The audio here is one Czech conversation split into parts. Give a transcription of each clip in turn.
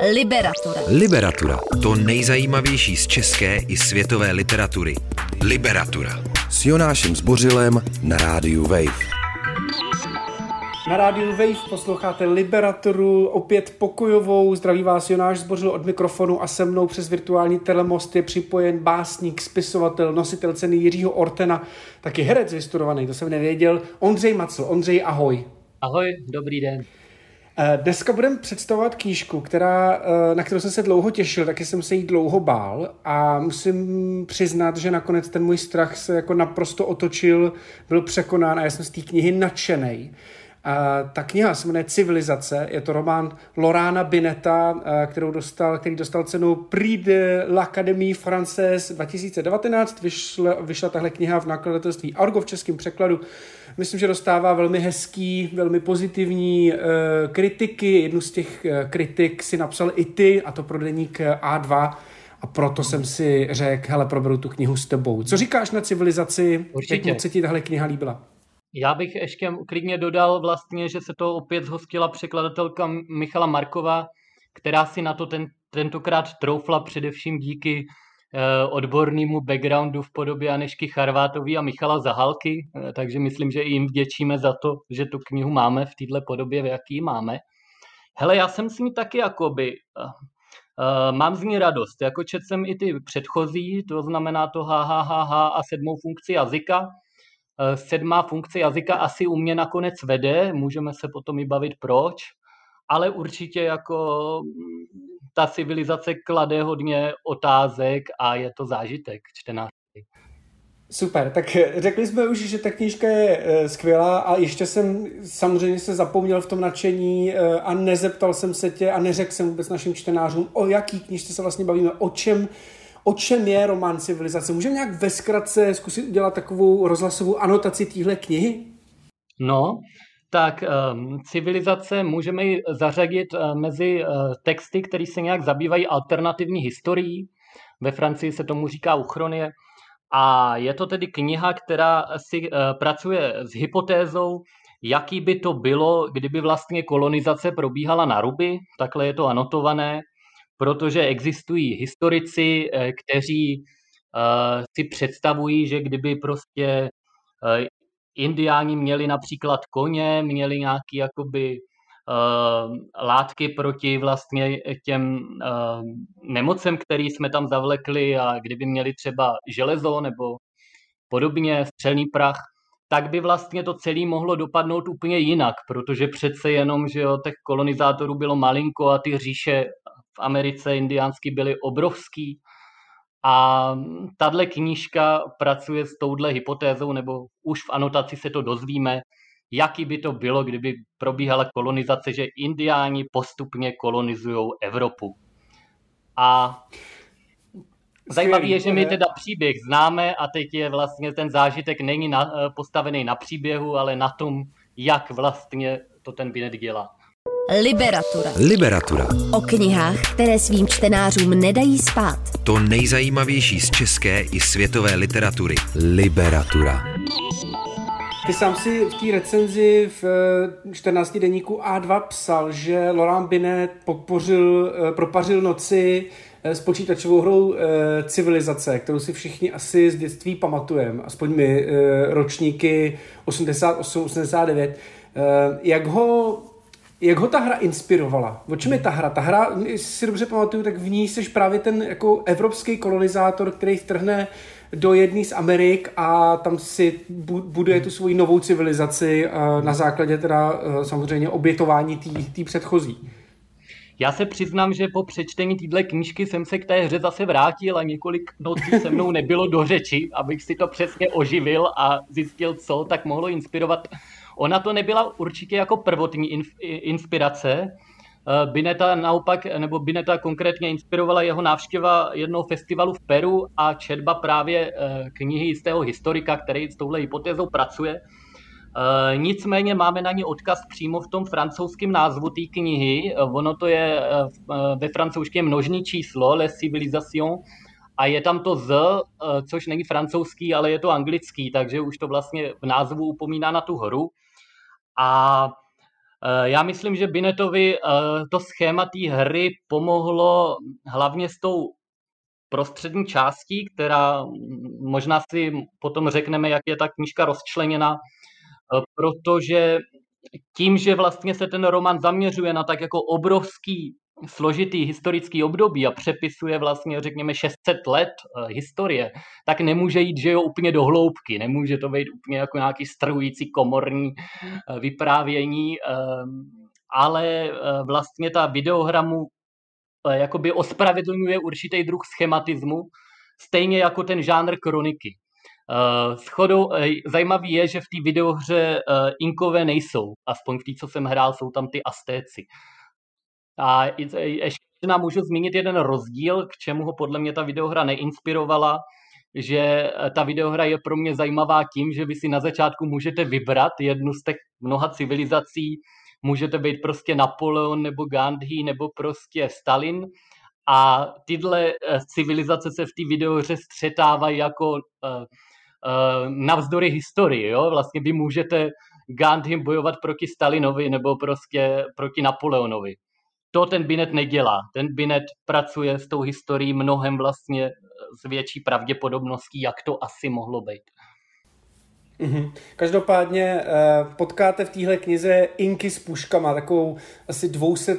Liberatura. Liberatura. To nejzajímavější z české i světové literatury. Liberatura. S Jonášem Zbořilem na rádiu Wave. Na rádiu Wave posloucháte Liberatoru, opět pokojovou. Zdraví vás Jonáš Zbořil od mikrofonu a se mnou přes virtuální telemost je připojen básník, spisovatel, nositel ceny Jiřího Ortena, taky herec vystudovaný, to jsem nevěděl, Ondřej Macl. Ondřej, ahoj. Ahoj, dobrý den. Eh, dneska budeme představovat knížku, která, eh, na kterou jsem se dlouho těšil, taky jsem se jí dlouho bál a musím přiznat, že nakonec ten můj strach se jako naprosto otočil, byl překonán a já jsem z té knihy nadšenej. Ta kniha se jmenuje Civilizace, je to román Lorána Bineta, eh, kterou dostal, který dostal cenu Prix de l'Académie Française 2019. Vyšla, vyšla tahle kniha v nakladatelství Argo v českém překladu. Myslím, že dostává velmi hezký, velmi pozitivní uh, kritiky. Jednu z těch uh, kritik si napsal i ty, a to pro deník A2. A proto jsem si řekl, hele, proberu tu knihu s tebou. Co říkáš na civilizaci? Určitě. Jak se ti tahle kniha líbila? Já bych ještě klidně dodal vlastně, že se to opět zhostila překladatelka Michala Markova, která si na to ten, tentokrát troufla především díky eh, odbornému backgroundu v podobě Anešky Charvátový a Michala Zahalky, eh, takže myslím, že jim vděčíme za to, že tu knihu máme v této podobě, v jaký máme. Hele, já jsem s ní taky jakoby, uh, mám z ní radost, jako čet jsem i ty předchozí, to znamená to HHHH a sedmou funkci jazyka, sedmá funkce jazyka asi u mě nakonec vede, můžeme se potom i bavit proč, ale určitě jako mm, ta civilizace klade hodně otázek a je to zážitek čtenář. Super, tak řekli jsme už, že ta knížka je eh, skvělá a ještě jsem samozřejmě se zapomněl v tom nadšení eh, a nezeptal jsem se tě a neřekl jsem vůbec našim čtenářům, o jaký knížce se vlastně bavíme, o čem o čem je román civilizace. Můžeme nějak ve zkratce zkusit udělat takovou rozhlasovou anotaci téhle knihy? No, tak um, civilizace můžeme ji zařadit uh, mezi uh, texty, které se nějak zabývají alternativní historií. Ve Francii se tomu říká uchronie. A je to tedy kniha, která si uh, pracuje s hypotézou, jaký by to bylo, kdyby vlastně kolonizace probíhala na ruby. Takhle je to anotované protože existují historici, eh, kteří eh, si představují, že kdyby prostě eh, indiáni měli například koně, měli nějaký jakoby látky proti vlastně těm nemocem, který jsme tam zavlekli a kdyby měli třeba železo nebo podobně, střelný prach, tak by vlastně to celé mohlo dopadnout úplně jinak, protože přece jenom, že jo, těch kolonizátorů bylo malinko a ty říše v Americe indiánsky byly obrovský. A tahle knížka pracuje s touhle hypotézou, nebo už v anotaci se to dozvíme, jaký by to bylo, kdyby probíhala kolonizace, že indiáni postupně kolonizují Evropu. A Zajímavé je, že my teda příběh známe a teď je vlastně ten zážitek není na, postavený na příběhu, ale na tom, jak vlastně to ten Binet dělá. Liberatura. Liberatura. O knihách, které svým čtenářům nedají spát. To nejzajímavější z české i světové literatury. Liberatura. Ty sám si v té recenzi v 14. deníku A2 psal, že Laurent Binet podpořil, eh, propařil noci eh, s počítačovou hrou e, Civilizace, kterou si všichni asi z dětství pamatujeme, aspoň my, e, ročníky 88-89. E, jak ho jak ho ta hra inspirovala? O čem je ta hra? Ta hra, si dobře pamatuju, tak v ní jsi právě ten jako evropský kolonizátor, který vtrhne do jedné z Amerik a tam si buduje tu svoji novou civilizaci na základě teda e, samozřejmě obětování té předchozí. Já se přiznám, že po přečtení téhle knížky jsem se k té hře zase vrátil a několik nocí se mnou nebylo do řeči, abych si to přesně oživil a zjistil, co tak mohlo inspirovat Ona to nebyla určitě jako prvotní inspirace. Eh, Bineta naopak, nebo Bineta konkrétně inspirovala jeho návštěva jednoho festivalu v Peru a četba právě eh, knihy jistého historika, který s touhle hypotézou pracuje. Eh, nicméně máme na ní odkaz přímo v tom francouzském názvu té knihy. Ono to je ve francouzském množný číslo, Les Civilisations, a je tam to z, což není francouzský, ale je to anglický, takže už to vlastně v názvu upomíná na tu hru. A Eh, já myslím, že Binetovi to schéma té hry pomohlo hlavně s tou prostřední částí, která možná si potom řekneme, jak je ta knížka rozčleněna, protože tím, že vlastně se ten román zaměřuje na tak jako obrovský složitý historický období a přepisuje vlastně, řekněme, 600 let uh, historie, tak nemůže jít, že jo, úplně do hloubky, nemůže to být úplně jako nějaký strhující komorní uh, vyprávění, uh, ale uh, vlastně ta videohramu uh, jakoby ospravedlňuje určitý druh schematismu, stejně jako ten žánr kroniky. Schodou, zajímavý je, že v té videohře inkové nejsou, aspoň v té, co jsem hrál, jsou tam ty astéci. A ještě nám můžu zmínit jeden rozdíl, k čemu ho podle mě ta videohra neinspirovala, že eh, ta videohra je pro mě zajímavá tím, že vy si na začátku můžete vybrat jednu z těch mnoha civilizací, můžete být prostě Napoleon nebo Gandhi nebo prostě Stalin a tyhle eh, civilizace se v té videohře střetávají jako uh, navzdory historii. Jo? Vlastně vy můžete Gandhi bojovat proti Stalinovi nebo prostě proti Napoleonovi to ten Binet nedělá. Ten Binet pracuje s tou historií mnohem vlastně s větší pravděpodobností, jak to asi mohlo být. Mm-hmm. Každopádně eh, potkáte v téhle knize inky s puškama, takovou asi 200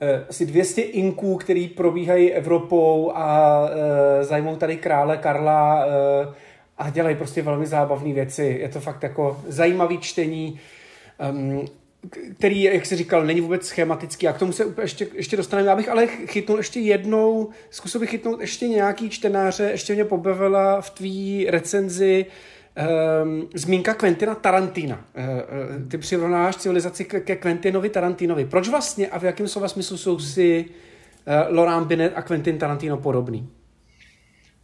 eh, asi 200 inků, který probíhají Evropou a e, zajmou tady krále Karla e, a dělají prostě velmi zábavné věci. Je to fakt jako zajímavý čtení. Um, který, jak jsi říkal, není vůbec schematický a k tomu se ještě, ještě dostaneme. Já bych ale chytnul ještě jednou, zkusil bych chytnout ještě nějaký čtenáře, ještě mě pobavila v tvý recenzi um, zmínka Quentina Tarantina. Uh, ty přirovnáš civilizaci ke, ke Quentinovi Tarantinovi. Proč vlastně a v jakém slova smyslu jsou si uh, Laurent Binet a Quentin Tarantino podobný?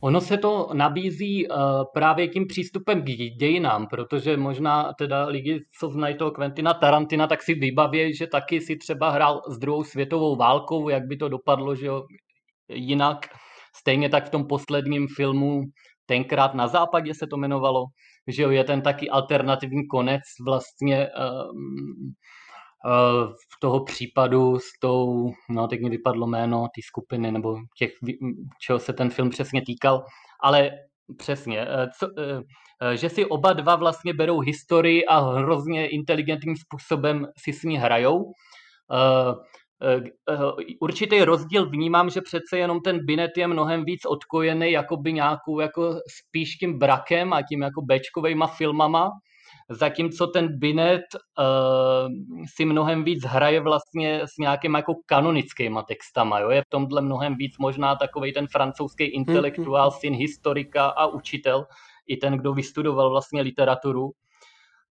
Ono se to nabízí uh, právě tím přístupem k dějinám, protože možná teda lidi, co znají toho Quentina Tarantina, tak si vybaví, že taky si třeba hrál s druhou světovou válkou, jak by to dopadlo, že jo, jinak. Stejně tak v tom posledním filmu Tenkrát na západě se to jmenovalo, že jo, je ten taky alternativní konec vlastně um, v toho případu s tou, no teď mi vypadlo jméno té skupiny, nebo těch, čeho se ten film přesně týkal, ale přesně, eh, co, eh, eh, že si oba dva vlastně berou historii a hrozně inteligentním způsobem si s ní hrajou. Určitý rozdíl vnímám, že přece jenom ten Binet je mnohem víc odkojený jakoby nějakou jako spíš tím brakem a tím jako bečkovejma filmama, zatímco ten Binet uh, si mnohem víc hraje vlastně s nějakým jako kanonickýma textama, jo? je v tomhle mnohem víc možná takový ten francouzský intelektuál, mm-hmm. syn historika a učitel, i ten, kdo vystudoval vlastně literaturu.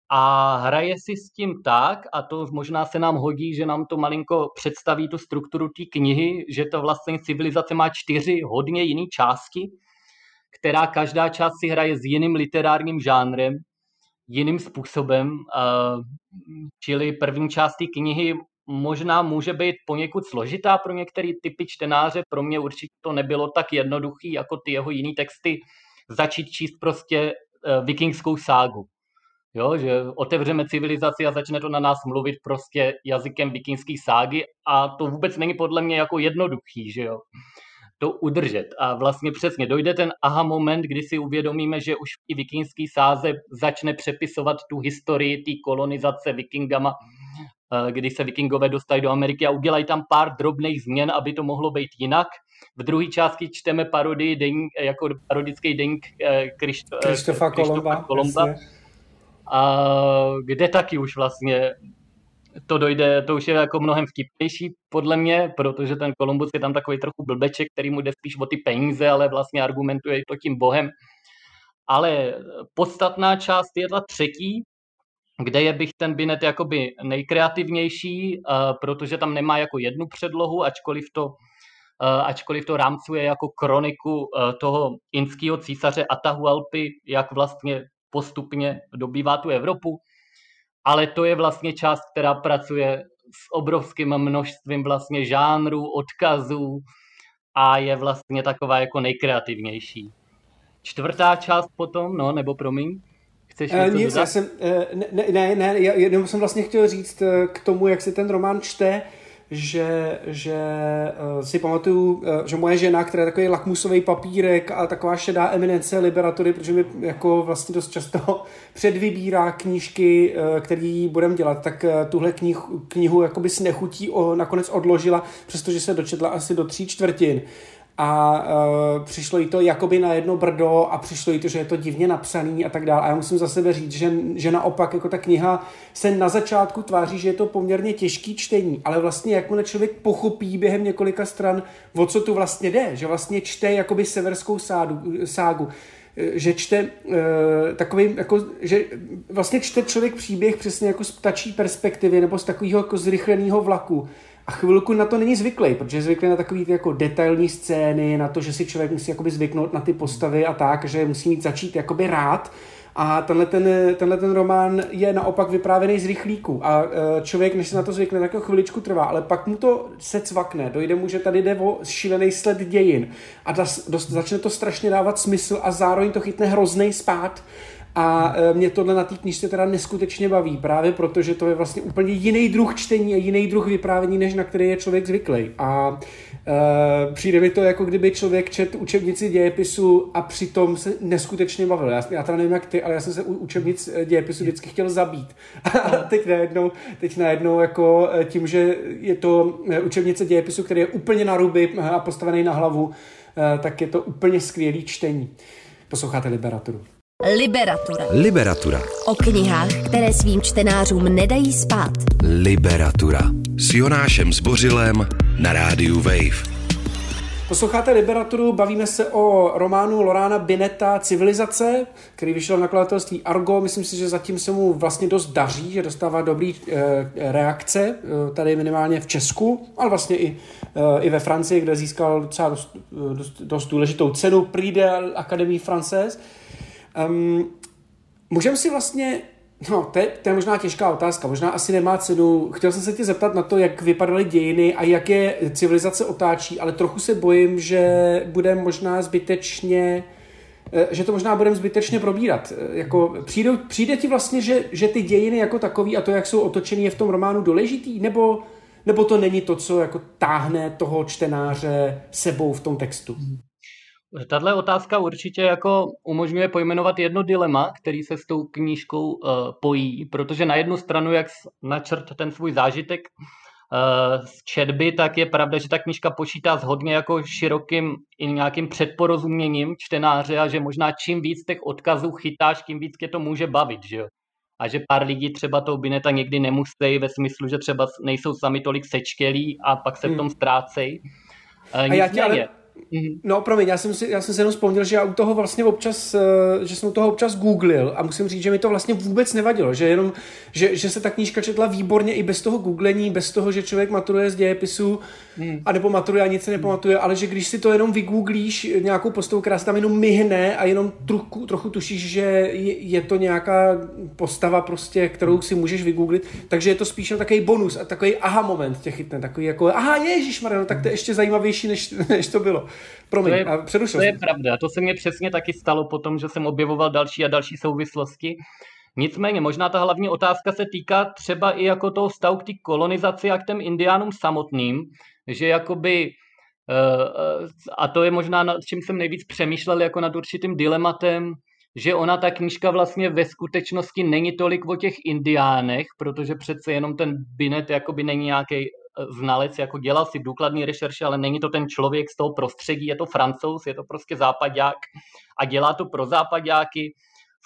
A hraje si s tím tak, a to možná se nám hodí, že nám to malinko představí tu strukturu té knihy, že to vlastně civilizace má čtyři hodně jiné části, která každá část si hraje s jiným literárním žánrem, jiným způsobem. Čili první část té knihy možná může být poněkud složitá pro některé typy čtenáře. Pro mě určitě to nebylo tak jednoduchý jako ty jeho jiné texty začít číst prostě e, vikingskou ságu. Jo, že otevřeme civilizaci a začne to na nás mluvit prostě jazykem vikingské ságy a to vůbec není podle mě jako jednoduchý, že jo to udržet. A vlastně přesně dojde ten aha moment, kdy si uvědomíme, že už i vikingský sáze začne přepisovat tu historii té kolonizace vikingama, eh, kdy se vikingové dostali do Ameriky a udělají tam pár drobných změn, aby to mohlo být jinak. V druhé části čteme parodii deník, jako parodický deník eh, Krištofa Kolomba, Kolomba a kde taky už vlastně to dojde, to už je jako mnohem vtipnější podle mě, protože ten Kolumbus je tam takový trochu blbeček, který mu jde spíš o ty peníze, ale vlastně argumentuje to tím bohem. Ale podstatná část je ta třetí, kde je bych ten Binet jakoby nejkreativnější, uh, protože tam nemá jako jednu předlohu, ačkoliv to, uh, ačkoliv to rámcuje jako kroniku uh, toho inského císaře Atahualpy, jak vlastně postupně dobývá tu Evropu, ale to je vlastně část, která pracuje s obrovským množstvím vlastně žánrů, odkazů a je vlastně taková jako nejkreativnější. Čtvrtá část potom, no nebo promiň, Chceš něco uh, nic, já jsem, uh, ne, ne, ne, já jenom jsem vlastně chtěl říct k tomu, jak se ten román čte, že, že uh, si pamatuju, uh, že moje žena, která je takový lakmusový papírek a taková šedá eminence liberatury, protože mi jako vlastně dost často předvybírá knížky, uh, který budeme dělat, tak uh, tuhle knih, knihu jakoby s nechutí o, nakonec odložila, přestože se dočetla asi do tří čtvrtin a uh, přišlo jí to jakoby na jedno brdo a přišlo jí to, že je to divně napsaný a tak dále. A já musím za sebe říct, že, že naopak jako ta kniha se na začátku tváří, že je to poměrně těžký čtení, ale vlastně jakmile člověk pochopí během několika stran, o co tu vlastně jde, že vlastně čte jakoby severskou sádu, ságu, že čte uh, takový, jako, že vlastně čte člověk příběh přesně jako z ptačí perspektivy nebo z takového jako zrychleného vlaku a chvilku na to není zvyklý, protože je zvyklý na takové jako detailní scény, na to, že si člověk musí jakoby zvyknout na ty postavy a tak, že musí mít začít jakoby rád. A tenhle ten, tenhle ten román je naopak vyprávěný z rychlíku. A e, člověk, než se na to zvykne, tak chviličku trvá, ale pak mu to se cvakne, dojde mu, že tady jde o šílený sled dějin. A das, dost, začne to strašně dávat smysl a zároveň to chytne hrozný spát a e, mě tohle na té knižce teda neskutečně baví, právě protože to je vlastně úplně jiný druh čtení a jiný druh vyprávění, než na který je člověk zvyklý. A e, přijde mi to, jako kdyby člověk čet učebnici dějepisu a přitom se neskutečně bavil. Já, já teda nevím jak ty, ale já jsem se u učebnic e, dějepisu vždycky chtěl zabít. A teď najednou, teď najednou jako e, tím, že je to učebnice dějepisu, který je úplně na ruby a postavený na hlavu, tak je to úplně skvělý čtení. Posloucháte Liberaturu. Liberatura. Liberatura. O knihách, které svým čtenářům nedají spát. Liberatura. S Jonášem Zbořilem na rádiu Wave. Posloucháte Liberaturu, bavíme se o románu Lorána Bineta Civilizace, který vyšel v nakladatelství Argo. Myslím si, že zatím se mu vlastně dost daří, že dostává dobrý e, reakce, e, tady minimálně v Česku, ale vlastně i, e, i ve Francii, kde získal docela dost, dost, dost důležitou cenu Prix de l'Académie Française. Um, můžeme si vlastně, no to je, to je možná těžká otázka, možná asi nemá cenu. Chtěl jsem se tě zeptat na to, jak vypadaly dějiny a jak je civilizace otáčí, ale trochu se bojím, že bude možná zbytečně eh, že to možná budeme zbytečně probírat. Eh, jako přijde, přijde ti vlastně, že, že ty dějiny jako takový a to, jak jsou otočený, je v tom románu důležitý, nebo, nebo to není to, co jako táhne toho čtenáře sebou v tom textu? Tahle otázka určitě jako umožňuje pojmenovat jedno dilema, který se s tou knížkou uh, pojí, protože na jednu stranu, jak načrt ten svůj zážitek uh, z četby, tak je pravda, že ta knížka počítá s hodně jako širokým i nějakým předporozuměním čtenáře a že možná čím víc těch odkazů chytáš, tím víc tě to může bavit, že jo. A že pár lidí třeba toho bineta někdy nemusí ve smyslu, že třeba nejsou sami tolik sečkelí a pak se v hmm. tom ztrácejí. Uh, a já tě ale Mm-hmm. No, promiň, já jsem, si, já jsem si jenom vzpomněl, že já u toho vlastně občas, eh, že jsem u toho občas googlil a musím říct, že mi to vlastně vůbec nevadilo, že jenom, že, že se ta knížka četla výborně i bez toho googlení, bez toho, že člověk maturuje z dějepisu, mm. a nebo maturuje a nic se nepamatuje, ale že když si to jenom vygooglíš nějakou postavu, která se tam jenom myhne a jenom trochu, trochu tušíš, že je, je to nějaká postava prostě, kterou si můžeš vygooglit, takže je to spíš takový bonus a takový aha moment tě chytne, takový jako aha, ježíš no tak to je ještě zajímavější, než, než to bylo. Promiň, to je, a přerušil To je pravda, to se mně přesně taky stalo potom, že jsem objevoval další a další souvislosti. Nicméně, možná ta hlavní otázka se týká třeba i jako toho stavu k té kolonizaci a k těm indiánům samotným, že jakoby eh, a to je možná nad čím jsem nejvíc přemýšlel jako nad určitým dilematem, že ona ta knížka vlastně ve skutečnosti není tolik o těch indiánech, protože přece jenom ten Binet jakoby není nějaký znalec, jako dělal si důkladný rešerše, ale není to ten člověk z toho prostředí, je to francouz, je to prostě západák a dělá to pro západáky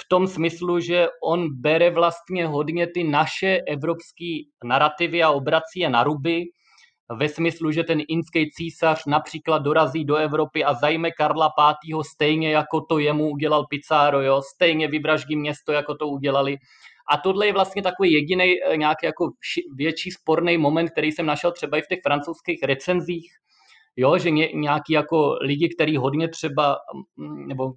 v tom smyslu, že on bere vlastně hodně ty naše evropské narrativy a obrací je na ruby, ve smyslu, že ten inský císař například dorazí do Evropy a zajme Karla V. stejně jako to jemu udělal Pizarro, jo? stejně vyvraždí město, jako to udělali a tohle je vlastně takový jediný eh, nějaký jako větší sporný moment, který jsem našel třeba i v těch francouzských recenzích, jo, že ně, nějaký jako lidi, kteří hodně třeba, mm, nebo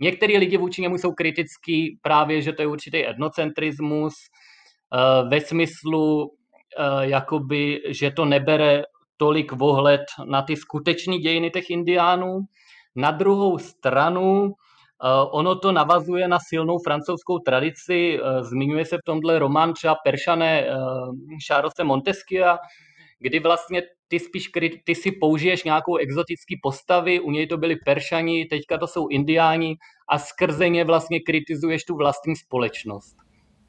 některý lidi vůči němu jsou kritický právě, že to je určitý etnocentrismus, uh, ve smyslu, jakoby, že to nebere tolik vohled na ty skutečné dějiny těch indiánů. Na druhou stranu ono to navazuje na silnou francouzskou tradici, zmiňuje se v tomhle román třeba Peršané Charlesa Montesquieu, kdy vlastně ty spíš ty si použiješ nějakou exotický postavy, u něj to byli Peršani, teďka to jsou Indiáni a skrze ně vlastně kritizuješ tu vlastní společnost.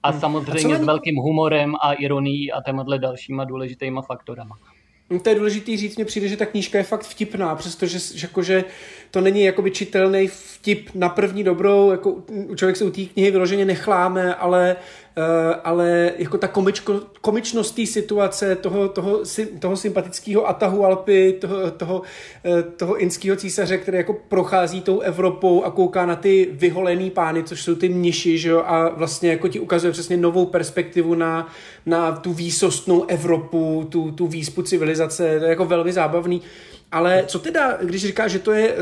A hmm. samozřejmě a s velkým humorem a ironií a těmhle dalšíma důležitýma faktorama. No, to je důležitý říct, mně přijde, že ta knížka je fakt vtipná, přestože že, jakože to není jakoby čitelný vtip na první dobrou, jako člověk se u té knihy vyloženě nechláme, ale ale jako ta komičko, komičnost té situace, toho, toho, toho sympatického Atahu Alpy, toho, toho, eh, toho inského císaře, který jako prochází tou Evropou a kouká na ty vyholený pány, což jsou ty mniši, že jo, a vlastně jako ti ukazuje přesně novou perspektivu na, na tu výsostnou Evropu, tu, tu výspu civilizace, to je jako velmi zábavný. Ale co teda, když říká, že to je, eh,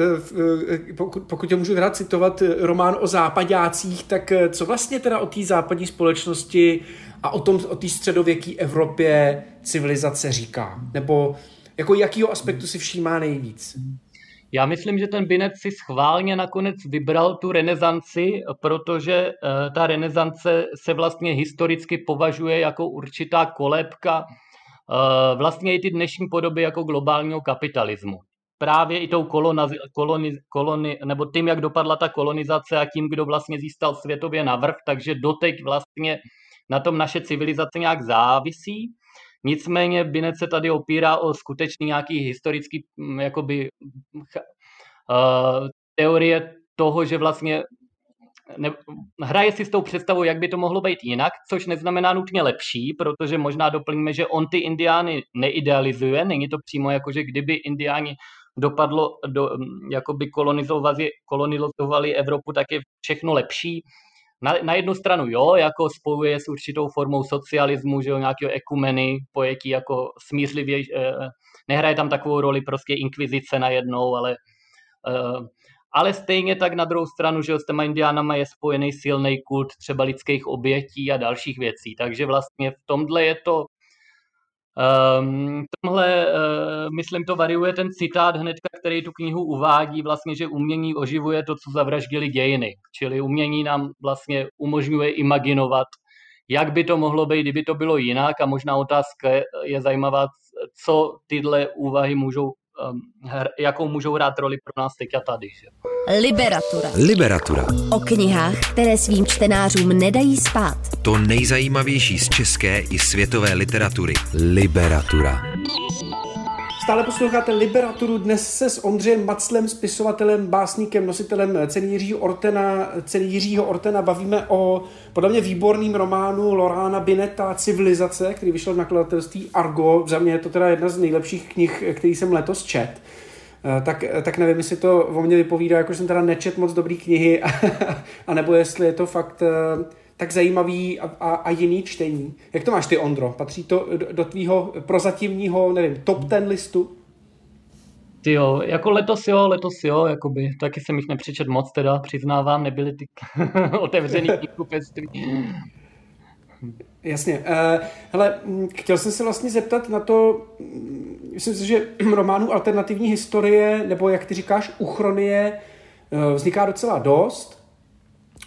eh, pokud, tě můžu teda citovat, eh, román o západácích, tak co vlastně teda o té západní společnosti a o tom, o té středověké Evropě civilizace říká? Nebo jako jakýho aspektu si všímá nejvíc? Já myslím, že ten Binet si schválně nakonec vybral tu renesanci, protože ta renesance se vlastně historicky považuje jako určitá kolébka vlastně i ty dnešní podoby jako globálního kapitalismu. Právě i tou koloniz, koloni, koloni, nebo tím, jak dopadla ta kolonizace a tím, kdo vlastně získal světově navrh, takže doteď vlastně na tom naše civilizace nějak závisí. Nicméně Binet se tady opírá o skutečný nějaký historický mm, jakoby, uh, teorie toho, že vlastně ne, hraje si s tou představou, jak by to mohlo být jinak, což neznamená nutně lepší, protože možná doplníme, že on ty indiány neidealizuje, není to přímo jako, že kdyby indiáni dopadlo, do, jakoby kolonizovali, kolonizovali Evropu, tak je všechno lepší. Na, na jednu stranu jo, jako spojuje s určitou formou socialismu, že jo, nějakého ekumeny, pojetí jako smířlivě, eh, nehraje tam takovou roli prostě inkvizice najednou, ale eh, ale stejně tak na druhou stranu, že s těma indiánama je spojený silný kult třeba lidských obětí a dalších věcí. Takže vlastně v tomhle je to Um, tomhle, uh, myslím, to variuje ten citát hnedka, který tu knihu uvádí, vlastně, že umění oživuje to, co zavraždili dějiny. Čili umění nám vlastně umožňuje imaginovat, jak by to mohlo být, kdyby to bylo jinak a možná otázka je zajímavá, co tyhle úvahy můžou her, jakou můžou hrát roli pro nás teď a tady. Že? Liberatura. Liberatura. O knihách, které svým čtenářům nedají spát. To nejzajímavější z české i světové literatury. Liberatura. Stále posloucháte Liberaturu dnes se s Ondřejem Maclem, spisovatelem, básníkem, nositelem ceny Jiřího Ortena, ceny Jiřího Ortena bavíme o podle mě výborným románu Lorána Bineta Civilizace, který vyšel v nakladatelství Argo. Za mě je to teda jedna z nejlepších knih, který jsem letos čet. Eh, tak, tak nevím, jestli to o mě vypovídá, jako jsem teda nečet moc dobrý knihy, a nebo jestli je to fakt eh, tak zajímavý a, a, a jiný čtení. Jak to máš ty, Ondro? Patří to do, do tvýho prozatímního, nevím, top ten listu? Ty jo, jako letos jo, letos jo, jakoby, taky jsem jich nepřečet moc, teda přiznávám, nebyly ty otevřený knihkupectví. Jasně. Uh, hele, chtěl jsem se vlastně zeptat na to, myslím si, že románů alternativní historie, nebo jak ty říkáš, uchronie, uh, vzniká docela dost.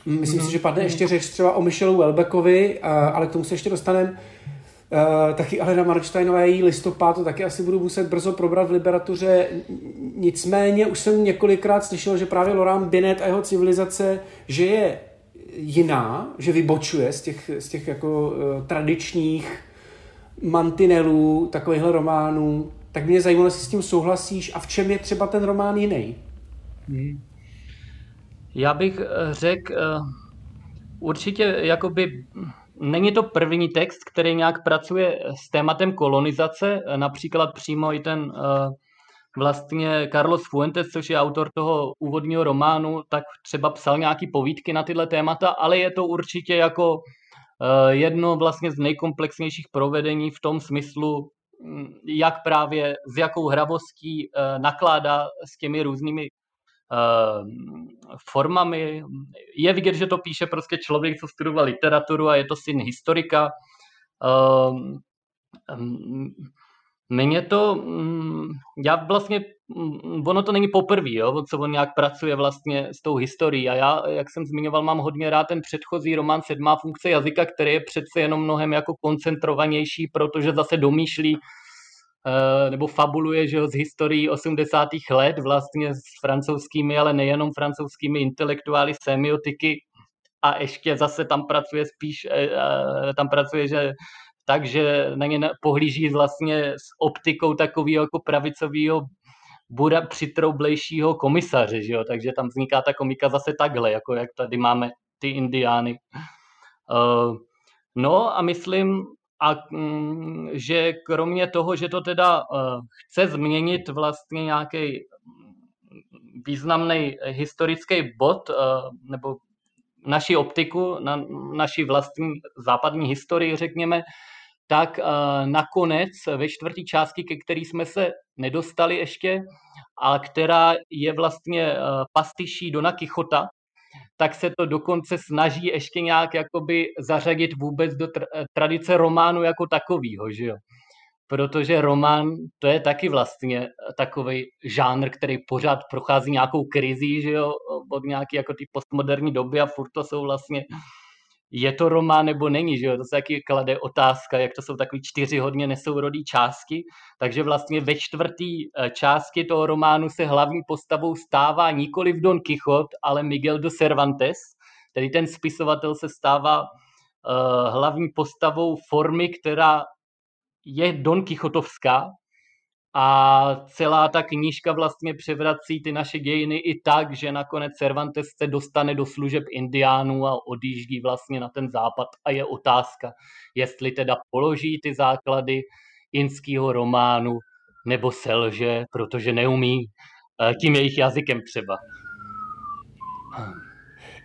Myslím mm-hmm. si, že padne ještě řeč třeba o Michelu Welbeckovi, ale k tomu se ještě dostaneme. Uh, taky Alena Marksteinová, její listopad, to taky asi budu muset brzo probrat v literatuře. Nicméně už jsem několikrát slyšel, že právě Laurent Binet a jeho civilizace, že je jiná, že vybočuje z těch, z těch jako uh, tradičních mantinelů takovýchhle románů. Tak mě zajímalo, jestli s tím souhlasíš a v čem je třeba ten román jiný. Hmm. Já bych eh, řekl, eh, určitě jakoby není to první text, který nějak pracuje s tématem kolonizace, například přímo i ten eh, vlastně Carlos Fuentes, což je autor toho úvodního románu, tak třeba psal nějaký povídky na tyhle témata, ale je to určitě jako jedno vlastně z nejkomplexnějších provedení v tom smyslu, hm, jak právě s jakou hravostí nakládá s těmi různými formami. Je vidět, že to píše prostě člověk, co studoval literaturu a je to syn historika. Ehm, ehm, Mně to, mm, já vlastně, mm, ono to není poprvé, co on nějak pracuje vlastně s tou historií a já, jak jsem zmiňoval, mám hodně rád ten předchozí román Sedmá funkce jazyka, který je přece jenom mnohem jako koncentrovanější, protože zase domýšlí nebo fabuluje že jo, z historií 80. let vlastně s francouzskými, ale nejenom francouzskými intelektuály, semiotiky a ještě zase tam pracuje spíš, eh, eh, tam pracuje, že takže na ně pohlíží vlastně s optikou takového jako pravicového buda přitroublejšího komisaře, že jo? takže tam vzniká ta komika zase takhle, jako jak tady máme ty indiány. No a myslím, a, um, že kromě toho, že to teda uh, chce změnit vlastně nějaký významný historický bod, uh, nebo naši optiku, na naši vlastní západní historii, řekněme, tak uh, nakonec ve čtvrtý části, ke který jsme se nedostali ještě, a která je vlastně pastiší Dona Kichota, tak se to dokonce snaží ještě nějak jakoby zařadit vůbec do tra- eh, tradice románu jako takovýho, že jo. Protože román, to je taky vlastně takový žánr, který pořád prochází nějakou krizí, že jo, od nějaké jako ty postmoderní doby a furt to jsou vlastně je to román nebo není, že jo? To se taky klade otázka, jak to jsou takový čtyři hodně nesourodý částky, takže vlastně ve čtvrtý eh, části toho románu se hlavní postavou stává nikoli v Don Quixote, ale Miguel de Cervantes, tedy ten spisovatel se stává uh, hlavní postavou formy, která je Don Quixotovská, a celá ta knížka vlastně převrací ty naše dějiny i tak, že nakonec Cervantes se dostane do služeb indiánů a odjíždí vlastně na ten západ a je otázka, jestli teda položí ty základy inského románu nebo selže, protože neumí eh, tím jejich jazykem třeba.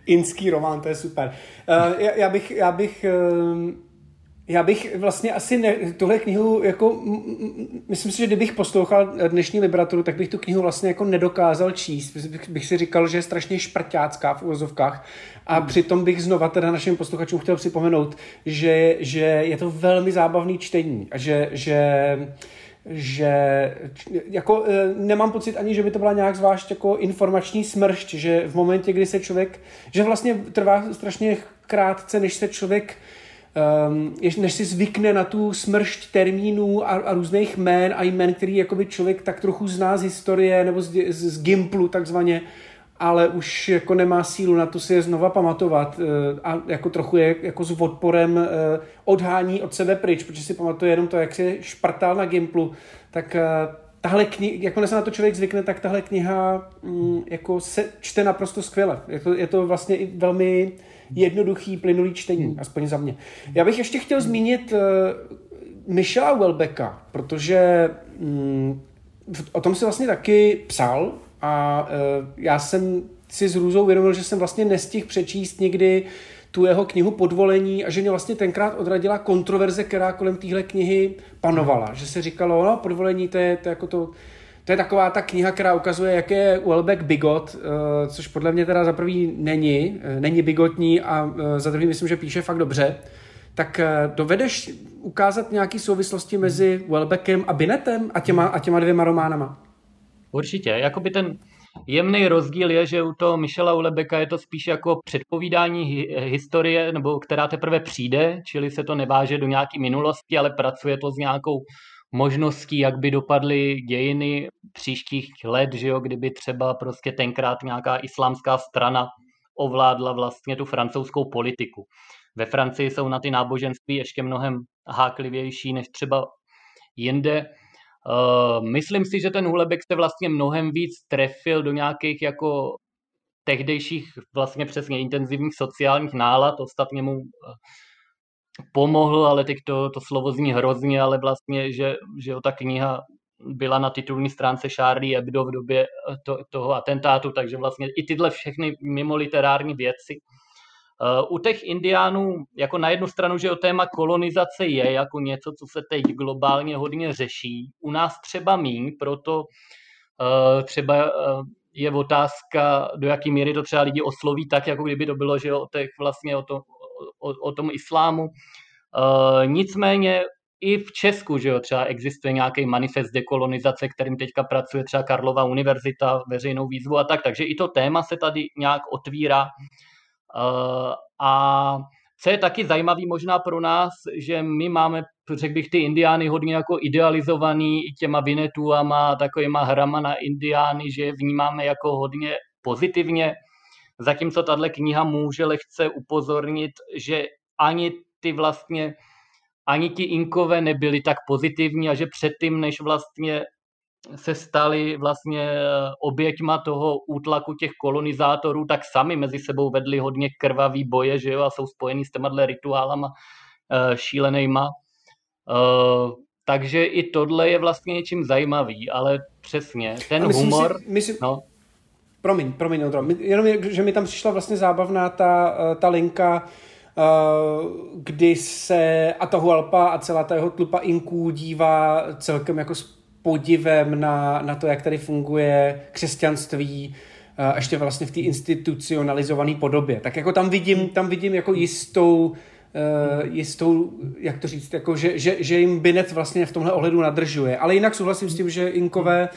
Inský román, to je super. Uh, já, já bych, já bych uh já bych vlastně asi ne, tuhle knihu, jako, myslím si, že kdybych poslouchal dnešní literaturu, tak bych tu knihu vlastně jako nedokázal číst. Bych, bych si říkal, že je strašně šprťácká v uvozovkách a hmm. přitom bych znova teda našim posluchačům chtěl připomenout, že, že je to velmi zábavný čtení a že, že že jako e, nemám pocit ani, že by to byla nějak zvlášť jako informační smršť, že v momentě, kdy se člověk, že vlastně trvá strašně krátce, než se člověk um, než si zvykne na tu smršť termínů a, a různých jmén a jmén, který jakoby člověk tak trochu zná z historie nebo z, z, z Gimplu takzvaně, ale už jako nemá sílu na to si je znova pamatovat uh, a jako trochu je jako s odporem uh, odhání od sebe pryč, protože si pamatuje jenom to, jak si šprtal na Gimplu, tak uh, tahle kniha, jako se na to člověk zvykne, tak tahle kniha mm, jako se čte naprosto skvěle. Je to, je to vlastně i velmi jednoduchý, plynulý čtení, hmm. aspoň za mě. Já bych ještě chtěl zmínit uh, Michela Welbecka, protože um, o tom si vlastně taky psal a uh, já jsem si s růzou uvědomil, že jsem vlastně nestihl přečíst někdy tu jeho knihu Podvolení a že mě vlastně tenkrát odradila kontroverze, která kolem téhle knihy panovala. Že se říkalo, no, Podvolení to je, to je jako to to je taková ta kniha, která ukazuje, jak je Welbeck bigot, eh, což podle mě teda za prvý není, eh, není bigotní a eh, za druhý myslím, že píše fakt dobře. Tak dovedeš ukázat nějaké souvislosti mezi Welbeckem a Binetem a těma, a těma dvěma románama? Určitě. Jakoby ten jemný rozdíl je, že u toho Michela Ulebeka je to spíš jako předpovídání historie, nebo která teprve přijde, čili se to neváže do nějaké minulosti, ale pracuje to s nějakou možností, jak by dopadly dějiny příštích let, že jo, kdyby třeba prostě tenkrát nějaká islámská strana ovládla vlastně tu francouzskou politiku. Ve Francii jsou na ty náboženství ještě mnohem háklivější než třeba jinde. Uh, myslím si, že ten Hulebek se vlastně mnohem víc trefil do nějakých jako tehdejších vlastně přesně intenzivních sociálních nálad. Ostatně mu pomohl, ale teď to, to slovo zní hrozně, ale vlastně, že, že ta kniha byla na titulní stránce Charlie Hebdo v době eh, to, toho atentátu, takže vlastně i tyhle všechny mimo literární věci. Uh, u těch indiánů, jako na jednu stranu, že o téma kolonizace je jako něco, co se teď globálně hodně řeší. U nás třeba míň, proto uh, třeba je otázka, do jaký míry to třeba lidi osloví tak, jako kdyby to bylo, že o těch vlastně o, to, o, o tom islámu. Uh, nicméně i v Česku, že jo, třeba existuje nějaký manifest dekolonizace, kterým teďka pracuje třeba Karlova univerzita, veřejnou výzvu a tak, takže i to téma se tady nějak otvírá. Uh, a co je taky zajímavý možná pro nás, že my máme, řekl bych, ty indiány hodně jako idealizovaný i těma vinetuama, takovýma hrama na indiány, že je vnímáme jako hodně pozitivně, zatímco tahle kniha může lehce upozornit, že ani ty vlastně ani ti Inkové nebyli tak pozitivní a že předtím, než vlastně se stali vlastně eh, oběťma toho útlaku těch kolonizátorů, tak sami mezi sebou vedli hodně krvavý boje, že jo, a jsou spojený s těma rituálama uh, šílenejma. Uh, takže i tohle je vlastně něčím zajímavý, ale přesně, ten myslím humor... Si, myslím, no. Promiň, promiň, Ondro, jenom, že mi tam přišla vlastně zábavná ta, ta linka, kdy se Atahualpa a celá ta jeho tlupa Inků dívá celkem jako podivem na, na to, jak tady funguje křesťanství, ještě vlastně v té institucionalizované podobě. Tak jako tam vidím, tam vidím jako jistou uh, jistou, jak to říct, jako že, že, že jim Binet vlastně v tomhle ohledu nadržuje. Ale jinak souhlasím s tím, že Inkové,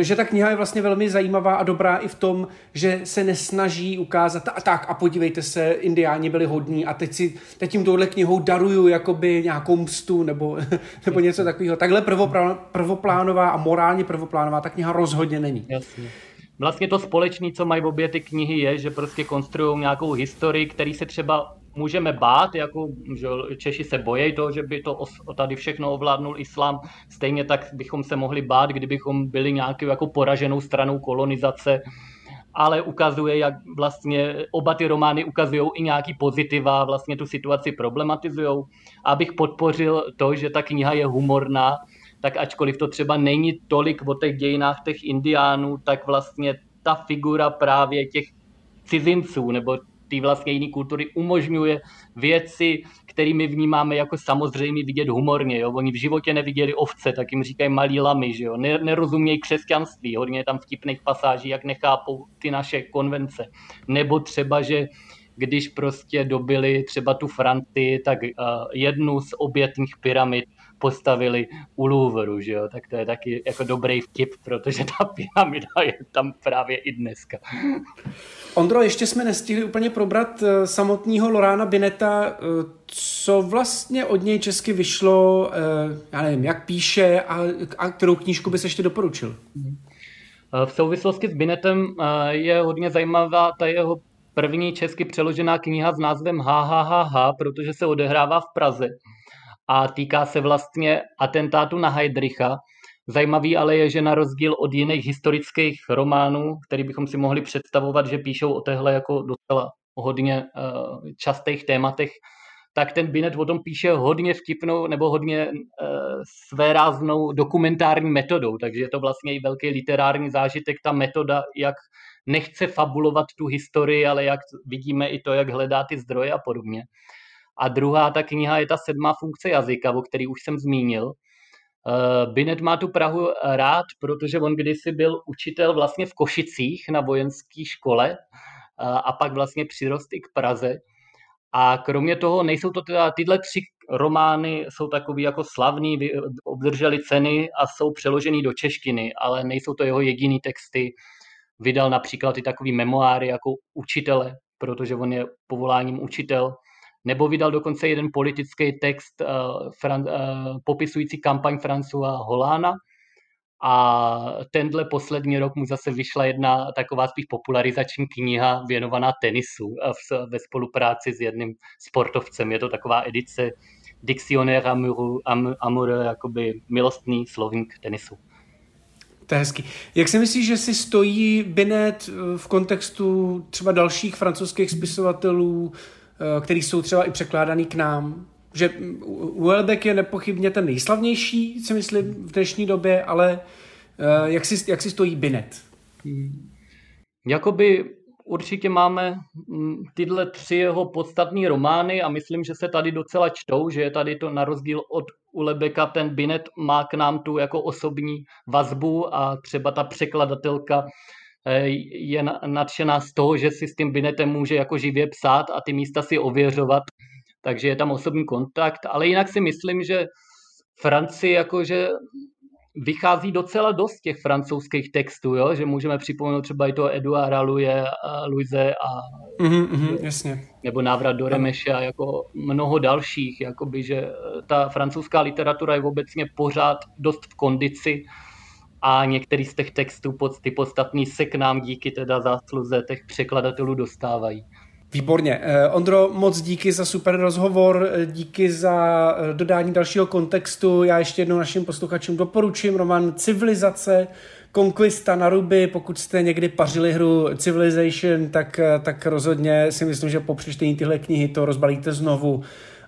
že ta kniha je vlastně velmi zajímavá a dobrá i v tom, že se nesnaží ukázat, a tak a podívejte se, indiáni byli hodní a teď, si, teď tím touhle knihou daruju jakoby nějakou mstu nebo, nebo něco takového. Takhle prvoplánová a morálně prvoplánová ta kniha rozhodně není. Jasně. Vlastně to společné, co mají obě ty knihy, je, že prostě konstruují nějakou historii, který se třeba můžeme bát, jako že Češi se bojí toho, že by to tady všechno ovládnul islám, stejně tak bychom se mohli bát, kdybychom byli nějakou jako poraženou stranou kolonizace, ale ukazuje, jak vlastně oba ty romány ukazují i nějaký pozitiva, vlastně tu situaci problematizují. Abych podpořil to, že ta kniha je humorná, tak ačkoliv to třeba není tolik o těch dějinách těch indiánů, tak vlastně ta figura právě těch cizinců nebo té vlastně jiné kultury umožňuje věci, kterými vnímáme jako samozřejmě vidět humorně. Jo? Oni v životě neviděli ovce, tak jim říkají malí lamy, že jo? nerozumějí křesťanství, hodně je tam vtipných pasáží, jak nechápou ty naše konvence. Nebo třeba, že když prostě dobili třeba tu Francii, tak uh, jednu z obětných pyramid postavili u Louvru, že jo? tak to je taky jako dobrý vtip, protože ta pyramida je tam právě i dneska. Ondro, ještě jsme nestihli úplně probrat eh, samotného Lorána Bineta, eh, co vlastně od něj česky vyšlo, eh, já nevím, jak píše a, a kterou knížku bys ještě doporučil? V souvislosti s Binetem je hodně zajímavá ta jeho první česky přeložená kniha s názvem HHHH, protože se odehrává v Praze a týká se vlastně atentátu na Heidricha. Zajímavý ale je, že na rozdíl od jiných historických románů, který bychom si mohli představovat, že píšou o téhle jako docela hodně uh, častých tématech, tak ten Binet o tom píše hodně vtipnou nebo hodně uh, dokumentární metodou, takže je to vlastně i velký literární zážitek, ta metoda, jak nechce fabulovat tu historii, ale jak vidíme i to, jak hledá ty zdroje a podobně. A druhá ta kniha je ta sedmá funkce jazyka, o který už jsem zmínil. Uh, Binet má tu Prahu rád, protože on kdysi byl učitel vlastně v Košicích na vojenské škole uh, a pak vlastně přirost i k Praze. A kromě toho nejsou to teda, tyhle tři romány jsou takový jako slavný, obdrželi ceny a jsou přeložený do češtiny, ale nejsou to jeho jediný texty. Vydal například i takový memoáry jako učitele, protože on je povoláním učitel nebo vydal dokonce jeden politický text uh, fran, uh, popisující kampaň Francua Holána. A tenhle poslední rok mu zase vyšla jedna taková spíš popularizační kniha věnovaná tenisu v, ve spolupráci s jedním sportovcem. Je to taková edice Dictionnaire amoureux, amoureux jakoby milostný slovník tenisu. To je hezký. Jak si myslíš, že si stojí Binet v kontextu třeba dalších francouzských spisovatelů, Eh, který jsou třeba i překládaný k nám. Že Welbeck je nepochybně ten nejslavnější, si myslím, v dnešní době, ale eh, jak si, jak si stojí Binet? Jakoby určitě máme mm, tyhle tři jeho podstatné romány a myslím, že se tady docela čtou, že je tady to na rozdíl od Ulebeka, ten Binet má k nám tu jako osobní vazbu a třeba ta překladatelka je nadšená z toho, že si s tím binetem může jako živě psát a ty místa si ověřovat, takže je tam osobní kontakt, ale jinak si myslím, že Francii jakože vychází docela dost těch francouzských textů, jo? že můžeme připomenout třeba i to Eduarda Louise, Louise a mm-hmm, mm, jasně. nebo návrat do Remeša, jako mnoho dalších, jakoby, že ta francouzská literatura je obecně pořád dost v kondici a některý z těch textů, ty podstatný se k nám díky teda zásluze těch překladatelů dostávají. Výborně. Eh, Ondro, moc díky za super rozhovor, eh, díky za eh, dodání dalšího kontextu. Já ještě jednou našim posluchačům doporučím román Civilizace, Conquista na ruby, pokud jste někdy pařili hru Civilization, tak, tak rozhodně si myslím, že po přečtení tyhle knihy to rozbalíte znovu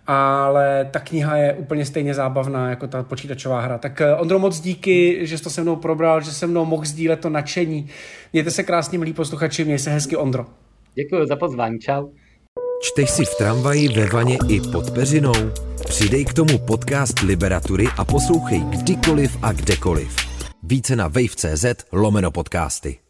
ale ta kniha je úplně stejně zábavná jako ta počítačová hra. Tak Ondro, moc díky, že jsi to se mnou probral, že se mnou mohl sdílet to nadšení. Mějte se krásně, milí posluchači, měj se hezky, Ondro. Děkuji za pozvání, čau. Čteš si v tramvaji, ve vaně i pod peřinou? Přidej k tomu podcast Liberatury a poslouchej kdykoliv a kdekoliv. Více na wave.cz lomeno podcasty.